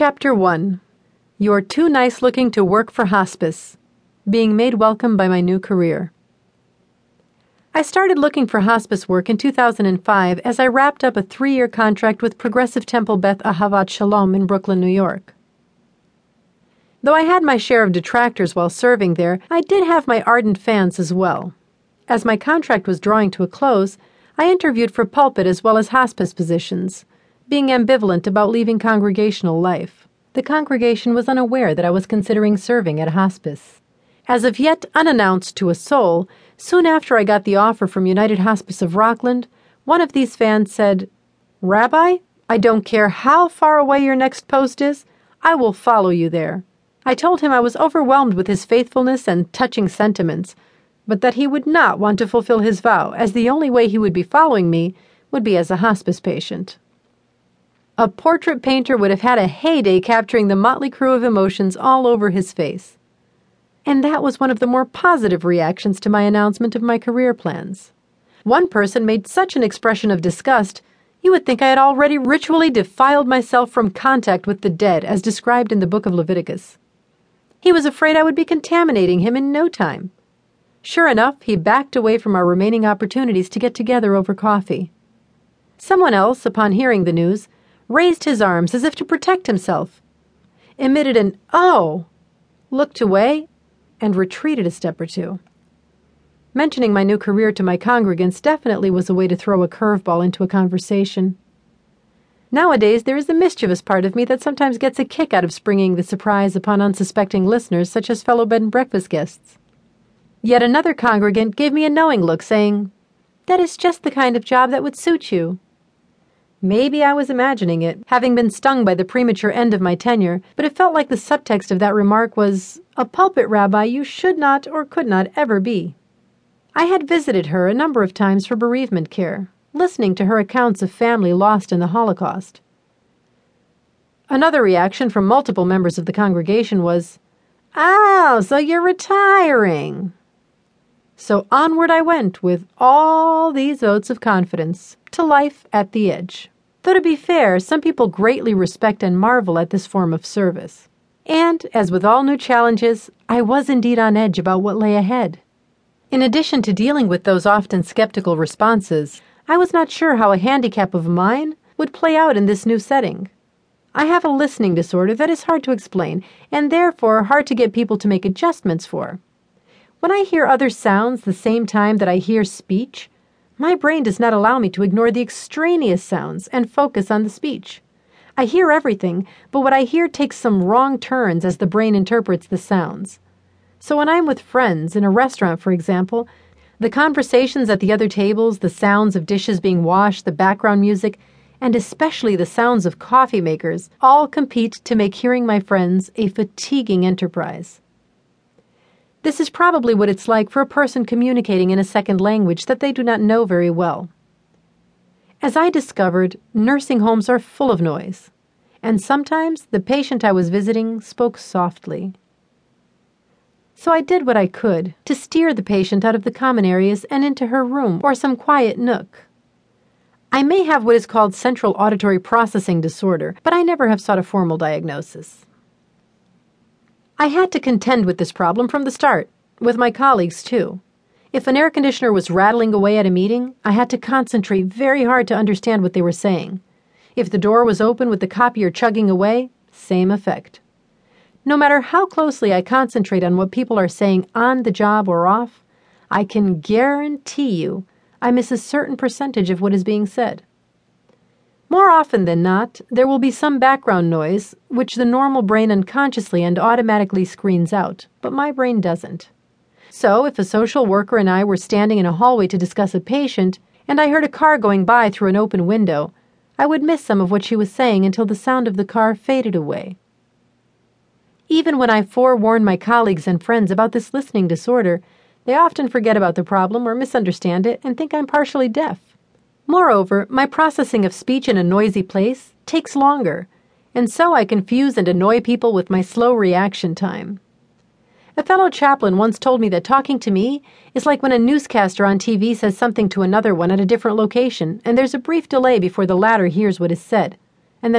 Chapter 1 You're Too Nice Looking to Work for Hospice Being Made Welcome by My New Career. I started looking for hospice work in 2005 as I wrapped up a three year contract with Progressive Temple Beth Ahavat Shalom in Brooklyn, New York. Though I had my share of detractors while serving there, I did have my ardent fans as well. As my contract was drawing to a close, I interviewed for pulpit as well as hospice positions being ambivalent about leaving congregational life. The congregation was unaware that I was considering serving at hospice. As of yet unannounced to a soul, soon after I got the offer from United Hospice of Rockland, one of these fans said, Rabbi, I don't care how far away your next post is, I will follow you there. I told him I was overwhelmed with his faithfulness and touching sentiments, but that he would not want to fulfill his vow, as the only way he would be following me would be as a hospice patient. A portrait painter would have had a heyday capturing the motley crew of emotions all over his face. And that was one of the more positive reactions to my announcement of my career plans. One person made such an expression of disgust, you would think I had already ritually defiled myself from contact with the dead, as described in the book of Leviticus. He was afraid I would be contaminating him in no time. Sure enough, he backed away from our remaining opportunities to get together over coffee. Someone else, upon hearing the news, raised his arms as if to protect himself, emitted an oh, looked away, and retreated a step or two. Mentioning my new career to my congregants definitely was a way to throw a curveball into a conversation. Nowadays, there is a mischievous part of me that sometimes gets a kick out of springing the surprise upon unsuspecting listeners, such as fellow bed and breakfast guests. Yet another congregant gave me a knowing look, saying, That is just the kind of job that would suit you. Maybe I was imagining it, having been stung by the premature end of my tenure, but it felt like the subtext of that remark was a pulpit rabbi you should not or could not ever be. I had visited her a number of times for bereavement care, listening to her accounts of family lost in the Holocaust. Another reaction from multiple members of the congregation was, Oh, so you're retiring. So onward I went with all these votes of confidence to life at the edge. Though to be fair, some people greatly respect and marvel at this form of service. And, as with all new challenges, I was indeed on edge about what lay ahead. In addition to dealing with those often skeptical responses, I was not sure how a handicap of mine would play out in this new setting. I have a listening disorder that is hard to explain, and therefore hard to get people to make adjustments for. When I hear other sounds the same time that I hear speech, my brain does not allow me to ignore the extraneous sounds and focus on the speech. I hear everything, but what I hear takes some wrong turns as the brain interprets the sounds. So when I'm with friends, in a restaurant for example, the conversations at the other tables, the sounds of dishes being washed, the background music, and especially the sounds of coffee makers all compete to make hearing my friends a fatiguing enterprise. This is probably what it's like for a person communicating in a second language that they do not know very well. As I discovered, nursing homes are full of noise, and sometimes the patient I was visiting spoke softly. So I did what I could to steer the patient out of the common areas and into her room or some quiet nook. I may have what is called central auditory processing disorder, but I never have sought a formal diagnosis. I had to contend with this problem from the start, with my colleagues too. If an air conditioner was rattling away at a meeting, I had to concentrate very hard to understand what they were saying. If the door was open with the copier chugging away, same effect. No matter how closely I concentrate on what people are saying on the job or off, I can guarantee you I miss a certain percentage of what is being said. Often than not, there will be some background noise which the normal brain unconsciously and automatically screens out, but my brain doesn't. So, if a social worker and I were standing in a hallway to discuss a patient, and I heard a car going by through an open window, I would miss some of what she was saying until the sound of the car faded away. Even when I forewarn my colleagues and friends about this listening disorder, they often forget about the problem or misunderstand it and think I'm partially deaf. Moreover, my processing of speech in a noisy place takes longer, and so I confuse and annoy people with my slow reaction time. A fellow chaplain once told me that talking to me is like when a newscaster on TV says something to another one at a different location, and there's a brief delay before the latter hears what is said.